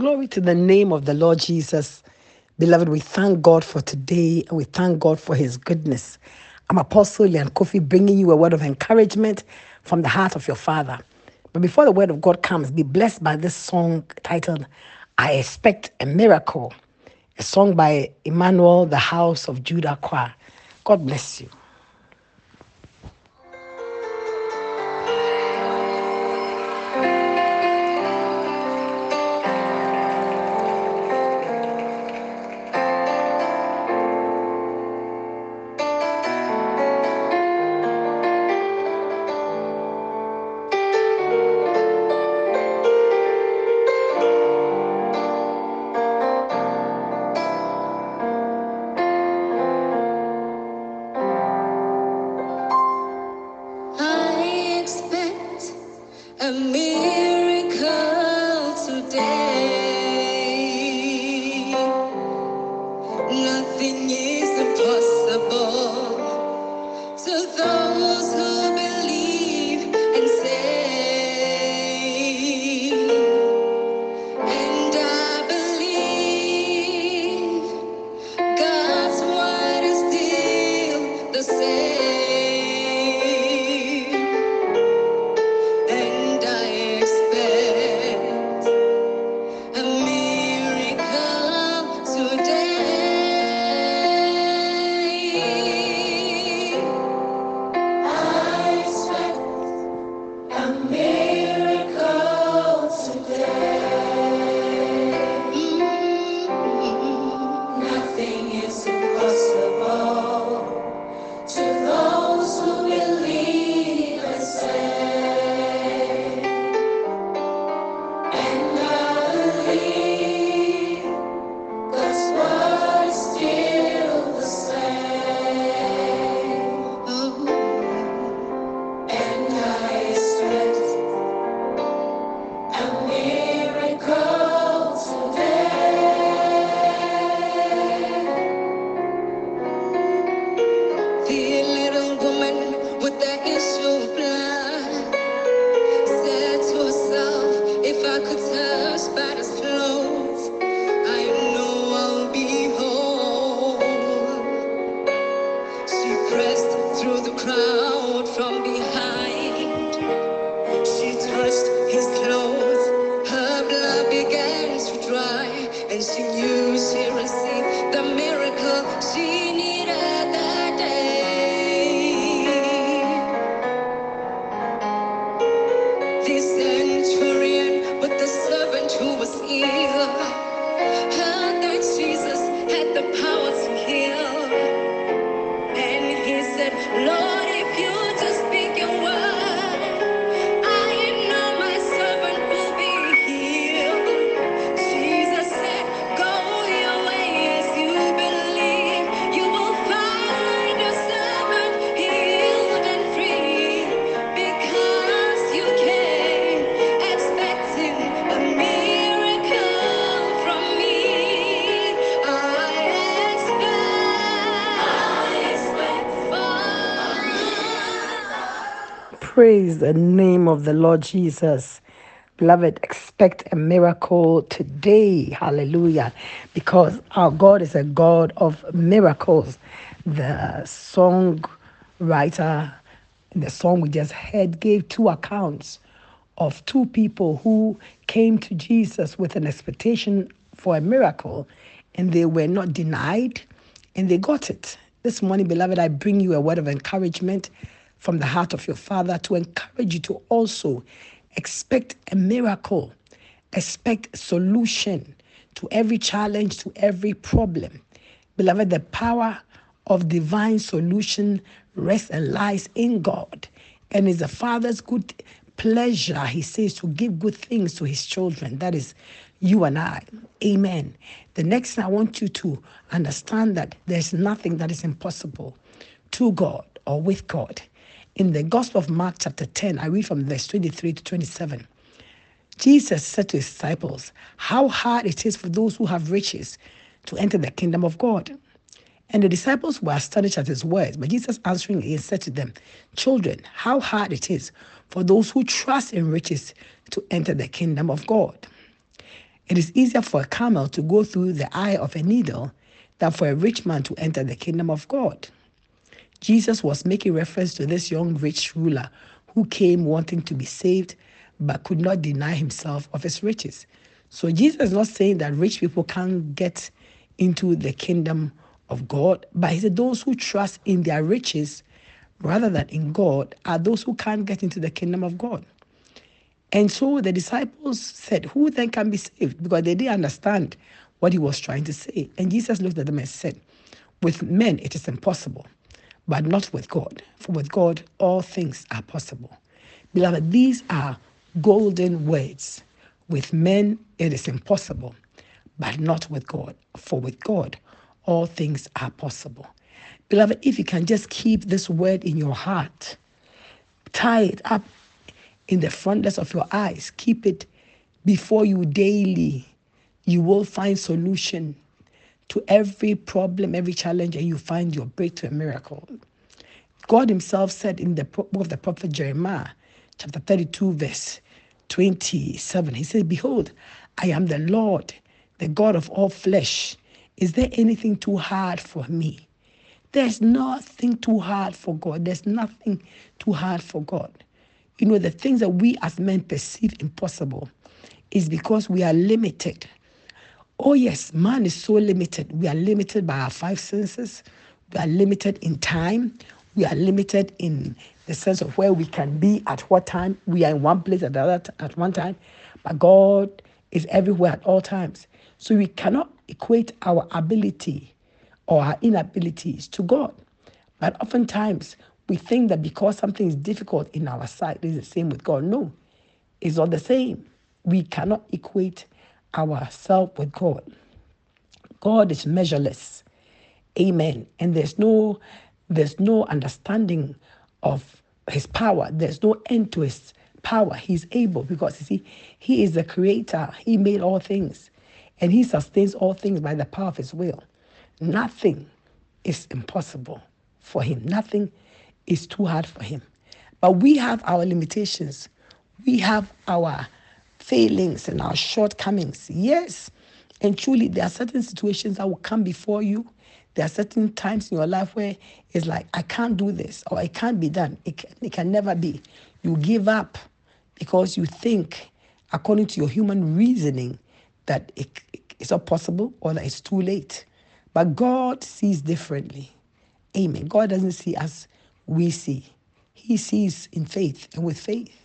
Glory to the name of the Lord Jesus. Beloved, we thank God for today and we thank God for his goodness. I'm Apostle Lyanne Koffi bringing you a word of encouragement from the heart of your Father. But before the word of God comes, be blessed by this song titled, I Expect a Miracle, a song by Emmanuel, the House of Judah Choir. God bless you. The centurion with the servant who was ill heard that Jesus had the power to heal. And he said, Lord, Praise the name of the Lord Jesus. Beloved, expect a miracle today. Hallelujah. Because our God is a God of miracles. The song writer the song we just heard gave two accounts of two people who came to Jesus with an expectation for a miracle and they were not denied and they got it. This morning, beloved, I bring you a word of encouragement from the heart of your Father to encourage you to also expect a miracle, expect solution to every challenge, to every problem. Beloved, the power of divine solution rests and lies in God. And it's the Father's good pleasure, he says, to give good things to his children. That is you and I. Amen. The next thing I want you to understand that there's nothing that is impossible to God or with God. In the Gospel of Mark, chapter 10, I read from verse 23 to 27. Jesus said to his disciples, How hard it is for those who have riches to enter the kingdom of God. And the disciples were astonished at his words. But Jesus answering again said to them, Children, how hard it is for those who trust in riches to enter the kingdom of God. It is easier for a camel to go through the eye of a needle than for a rich man to enter the kingdom of God. Jesus was making reference to this young rich ruler who came wanting to be saved but could not deny himself of his riches. So Jesus is not saying that rich people can't get into the kingdom of God, but he said those who trust in their riches rather than in God are those who can't get into the kingdom of God. And so the disciples said, Who then can be saved? Because they didn't understand what he was trying to say. And Jesus looked at them and said, With men it is impossible, but not with God. For with God all things are possible. Beloved, these are golden words. With men it is impossible, but not with God. For with God all things are possible. Beloved, if you can just keep this word in your heart, tie it up in the frontness of your eyes, keep it before you daily, you will find solution to every problem, every challenge, and you find your breakthrough miracle. God Himself said in the book of the prophet Jeremiah, chapter 32, verse 27, He said, Behold, I am the Lord, the God of all flesh. Is there anything too hard for me? There's nothing too hard for God. There's nothing too hard for God. You know, the things that we as men perceive impossible is because we are limited. Oh, yes, man is so limited. We are limited by our five senses, we are limited in time, we are limited in the sense of where we can be at what time. We are in one place at, other t- at one time, but God is everywhere at all times. So we cannot equate our ability or our inabilities to God. But oftentimes we think that because something is difficult in our sight, it's the same with God. No, it's not the same. We cannot equate ourselves with God. God is measureless. Amen. And there's no there's no understanding of his power. There's no end to his power. He's able because you see, he is the creator. He made all things. And he sustains all things by the power of his will. Nothing is impossible for him. Nothing is too hard for him. But we have our limitations. We have our failings and our shortcomings. Yes. And truly, there are certain situations that will come before you. There are certain times in your life where it's like, I can't do this or it can't be done. It can, it can never be. You give up because you think, according to your human reasoning, that it, it's not possible or that it's too late. But God sees differently. Amen. God doesn't see as we see, He sees in faith and with faith.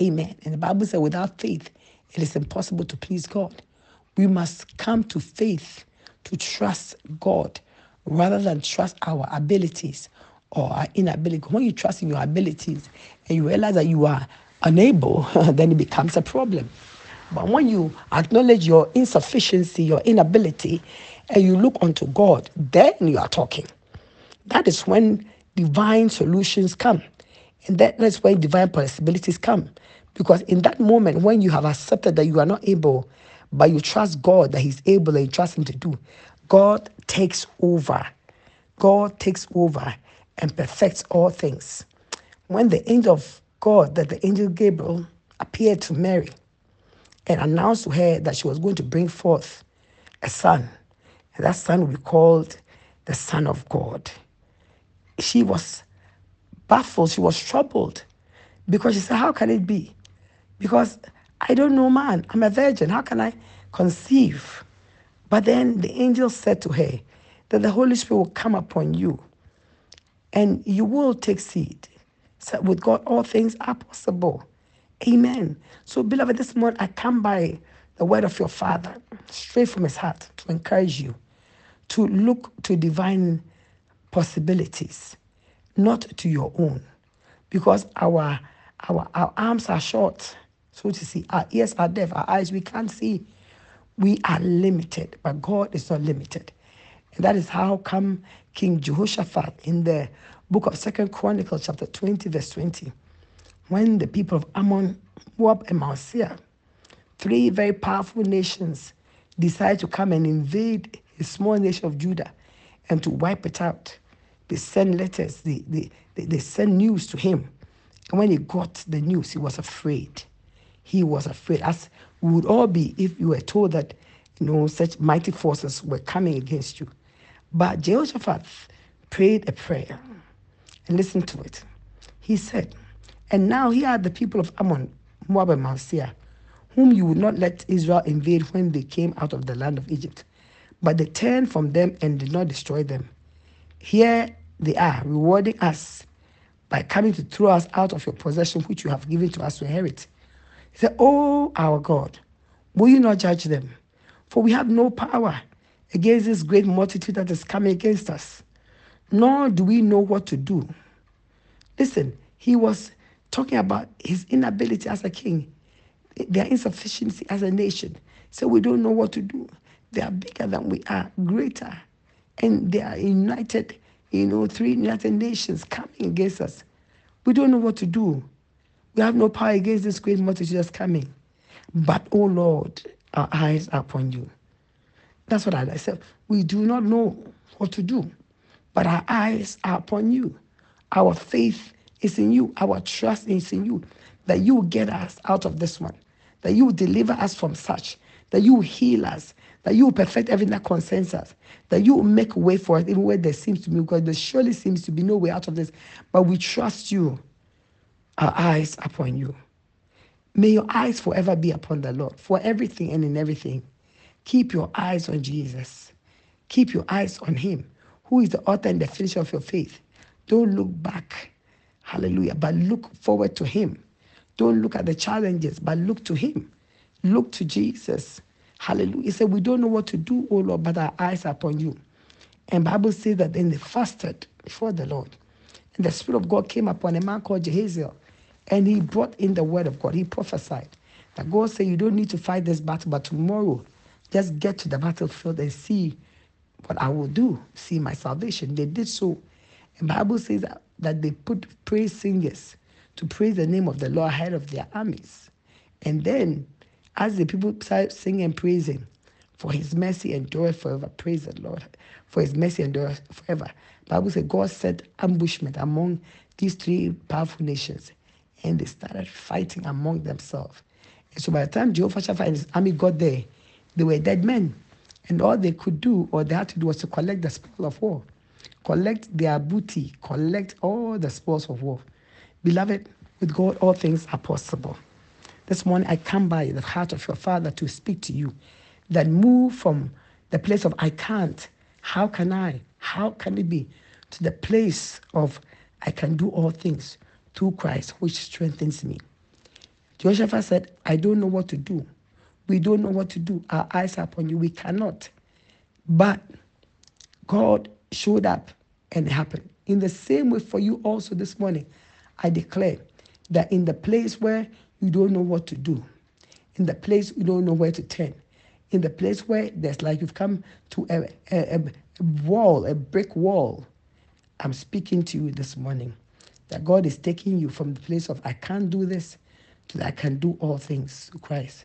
Amen. And the Bible says, without faith, it is impossible to please God. We must come to faith to trust God rather than trust our abilities or our inability. When you trust in your abilities and you realize that you are unable, then it becomes a problem. But when you acknowledge your insufficiency, your inability, and you look unto God, then you are talking. That is when divine solutions come. And that, that's when divine possibilities come. Because in that moment, when you have accepted that you are not able, but you trust God that He's able and you trust Him to do, God takes over. God takes over and perfects all things. When the angel of God, that the angel Gabriel appeared to Mary and announced to her that she was going to bring forth a son, and that son will be called the Son of God. She was baffled, she was troubled because she said, How can it be? Because I don't know man, I'm a virgin, how can I conceive? But then the angel said to her that the Holy Spirit will come upon you and you will take seed. So with God, all things are possible. Amen. So, beloved, this morning I come by the word of your Father straight from his heart to encourage you to look to divine possibilities, not to your own. Because our our our arms are short, so to see, our ears are deaf, our eyes we can't see. We are limited, but God is not limited. And that is how come King Jehoshaphat in the book of Second Chronicles, chapter 20, verse 20, when the people of Ammon, Moab, and Mount Seir, three very powerful nations, decided to come and invade a small nation of Judah and to wipe it out. They sent letters, they, they, they, they sent news to him. And when he got the news, he was afraid. He was afraid. As we would all be if you were told that, you know, such mighty forces were coming against you. But Jehoshaphat prayed a prayer and listen to it. He said, And now here are the people of Ammon, Moab, and Mount Seir, whom you would not let Israel invade when they came out of the land of Egypt. But they turned from them and did not destroy them. Here they are, rewarding us by coming to throw us out of your possession, which you have given to us to inherit. He said, Oh, our God, will you not judge them? For we have no power against this great multitude that is coming against us, nor do we know what to do. Listen, he was talking about his inability as a king, their insufficiency as a nation. So we don't know what to do. They are bigger than we are, greater. And they are united, you know, three United Nations coming against us. We don't know what to do. We have no power against this great multitude that's coming. But, oh Lord, our eyes are upon you. That's what I said. We do not know what to do, but our eyes are upon you. Our faith is in you. Our trust is in you. That you will get us out of this one. That you will deliver us from such. That you heal us. That you perfect everything that concerns us. That you make way for us even where there seems to be, because there surely seems to be no way out of this. But we trust you. Our eyes upon you. May your eyes forever be upon the Lord for everything and in everything. Keep your eyes on Jesus. Keep your eyes on Him, who is the author and the finisher of your faith. Don't look back. Hallelujah. But look forward to Him. Don't look at the challenges, but look to Him. Look to Jesus. Hallelujah. He said, We don't know what to do, O Lord, but our eyes are upon you. And Bible says that then they fasted before the Lord. And the Spirit of God came upon a man called Jehaziel. And he brought in the word of God. He prophesied that God said, You don't need to fight this battle, but tomorrow just get to the battlefield and see what I will do, see my salvation. They did so. And Bible says that, that they put praise singers to praise the name of the Lord ahead of their armies. And then, as the people singing and praising, for his mercy endureth forever. Praise the Lord. For his mercy endureth forever. Bible says God set ambushment among these three powerful nations, and they started fighting among themselves. And so by the time Jehoshaphat and his army got there, they were dead men. And all they could do, or they had to do, was to collect the spoil of war, collect their booty, collect all the spoils of war. Beloved, with God, all things are possible. This morning, I come by the heart of your Father to speak to you that move from the place of I can't, how can I, how can it be, to the place of I can do all things through Christ, which strengthens me. Joshua said, I don't know what to do. We don't know what to do. Our eyes are upon you. We cannot. But God showed up and it happened. In the same way for you also this morning, I declare that in the place where you don't know what to do, in the place you don't know where to turn, in the place where there's like you've come to a, a, a wall, a brick wall, I'm speaking to you this morning that God is taking you from the place of I can't do this to that I can do all things through Christ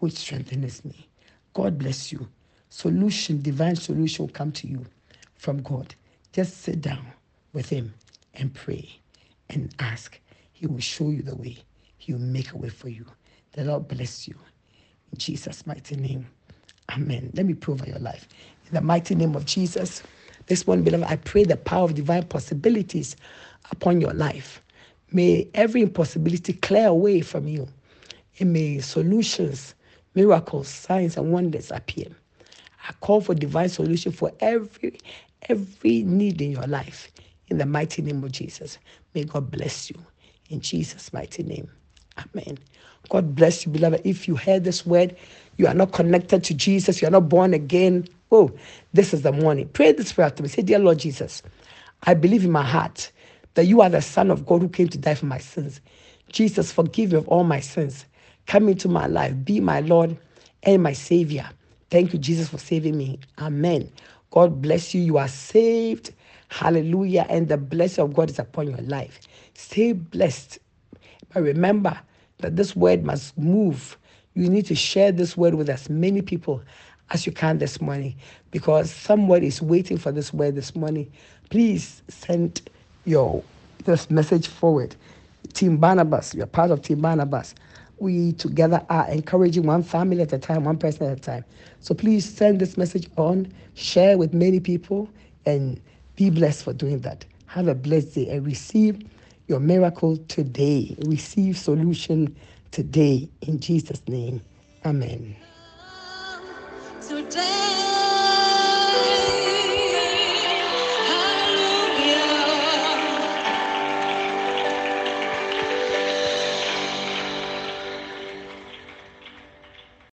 which strengthens me. God bless you. Solution, divine solution will come to you from God. Just sit down with Him and pray and ask. He will show you the way. He will make a way for you. The Lord bless you. In Jesus' mighty name. Amen. Let me pray over your life. In the mighty name of Jesus, this one, beloved, I pray the power of divine possibilities upon your life. May every impossibility clear away from you. And may solutions miracles, signs, and wonders appear. I call for divine solution for every every need in your life. In the mighty name of Jesus. May God bless you. In Jesus' mighty name. Amen. God bless you, beloved. If you heard this word, you are not connected to Jesus, you are not born again. Oh, this is the morning. Pray this prayer to me. Say, Dear Lord Jesus, I believe in my heart that you are the Son of God who came to die for my sins. Jesus, forgive me of all my sins. Come into my life. Be my Lord and my Savior. Thank you, Jesus, for saving me. Amen. God bless you. You are saved. Hallelujah. And the blessing of God is upon your life. Stay blessed remember that this word must move. You need to share this word with as many people as you can this morning because someone is waiting for this word this morning. Please send your this message forward. Team Barnabas, you're part of Team Barnabas. We together are encouraging one family at a time, one person at a time. So please send this message on, share with many people, and be blessed for doing that. Have a blessed day and receive your miracle today. Receive solution today in Jesus' name. Amen. Today.